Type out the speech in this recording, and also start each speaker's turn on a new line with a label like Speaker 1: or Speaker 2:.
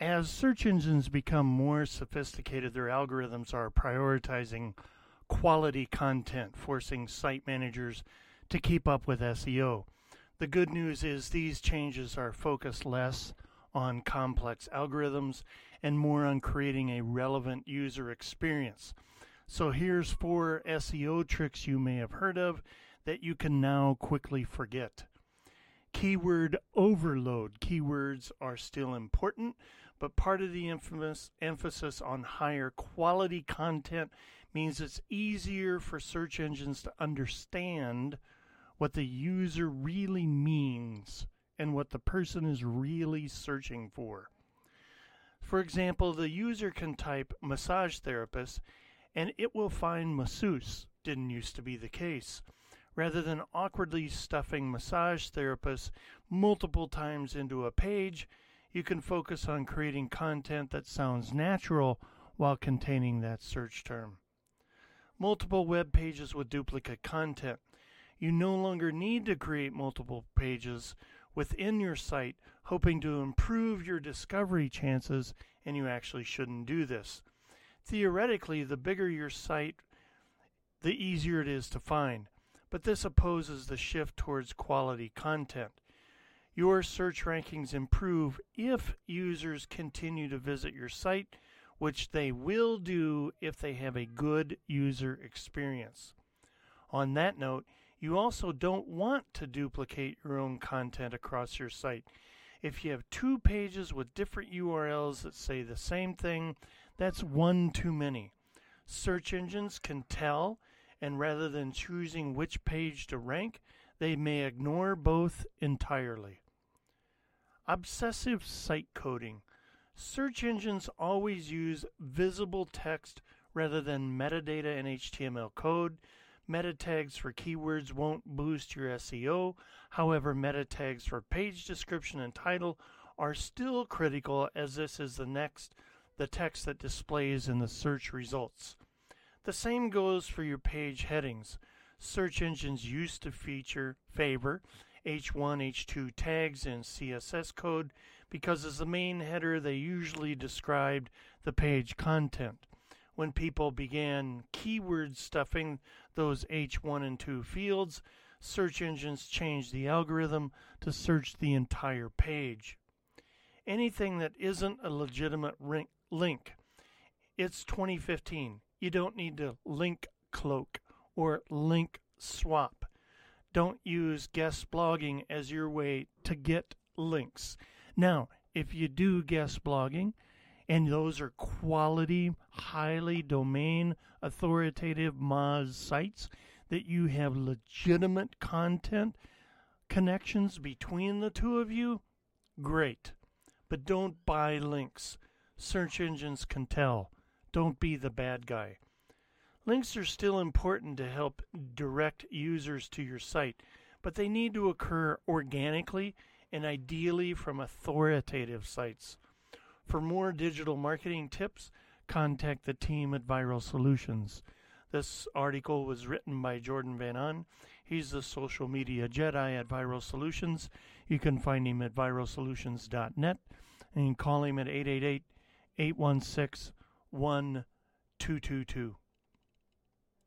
Speaker 1: As search engines become more sophisticated, their algorithms are prioritizing quality content, forcing site managers to keep up with SEO. The good news is these changes are focused less on complex algorithms and more on creating a relevant user experience. So here's four SEO tricks you may have heard of that you can now quickly forget. Keyword overload. Keywords are still important, but part of the emphasis on higher quality content means it's easier for search engines to understand what the user really means and what the person is really searching for. For example, the user can type massage therapist and it will find masseuse. Didn't used to be the case. Rather than awkwardly stuffing massage therapists multiple times into a page, you can focus on creating content that sounds natural while containing that search term. Multiple web pages with duplicate content. You no longer need to create multiple pages within your site hoping to improve your discovery chances, and you actually shouldn't do this. Theoretically, the bigger your site, the easier it is to find, but this opposes the shift towards quality content. Your search rankings improve if users continue to visit your site, which they will do if they have a good user experience. On that note, you also don't want to duplicate your own content across your site. If you have two pages with different URLs that say the same thing, that's one too many. Search engines can tell, and rather than choosing which page to rank, they may ignore both entirely. Obsessive site coding. Search engines always use visible text rather than metadata and HTML code. Meta tags for keywords won't boost your SEO. However, meta tags for page description and title are still critical as this is the next the text that displays in the search results. The same goes for your page headings. Search engines used to feature favor H1, H2 tags in CSS code because as the main header they usually described the page content. When people began keyword stuffing those H1 and 2 fields, search engines changed the algorithm to search the entire page. Anything that isn't a legitimate link, it's 2015. You don't need to link cloak or link swap. Don't use guest blogging as your way to get links. Now, if you do guest blogging, and those are quality, highly domain authoritative Moz sites that you have legitimate content connections between the two of you, great. But don't buy links. Search engines can tell. Don't be the bad guy. Links are still important to help direct users to your site, but they need to occur organically and ideally from authoritative sites. For more digital marketing tips, contact the team at Viral Solutions. This article was written by Jordan Van On. He's the social media Jedi at Viral Solutions. You can find him at viralsolutions.net and call him at 888 816 1222.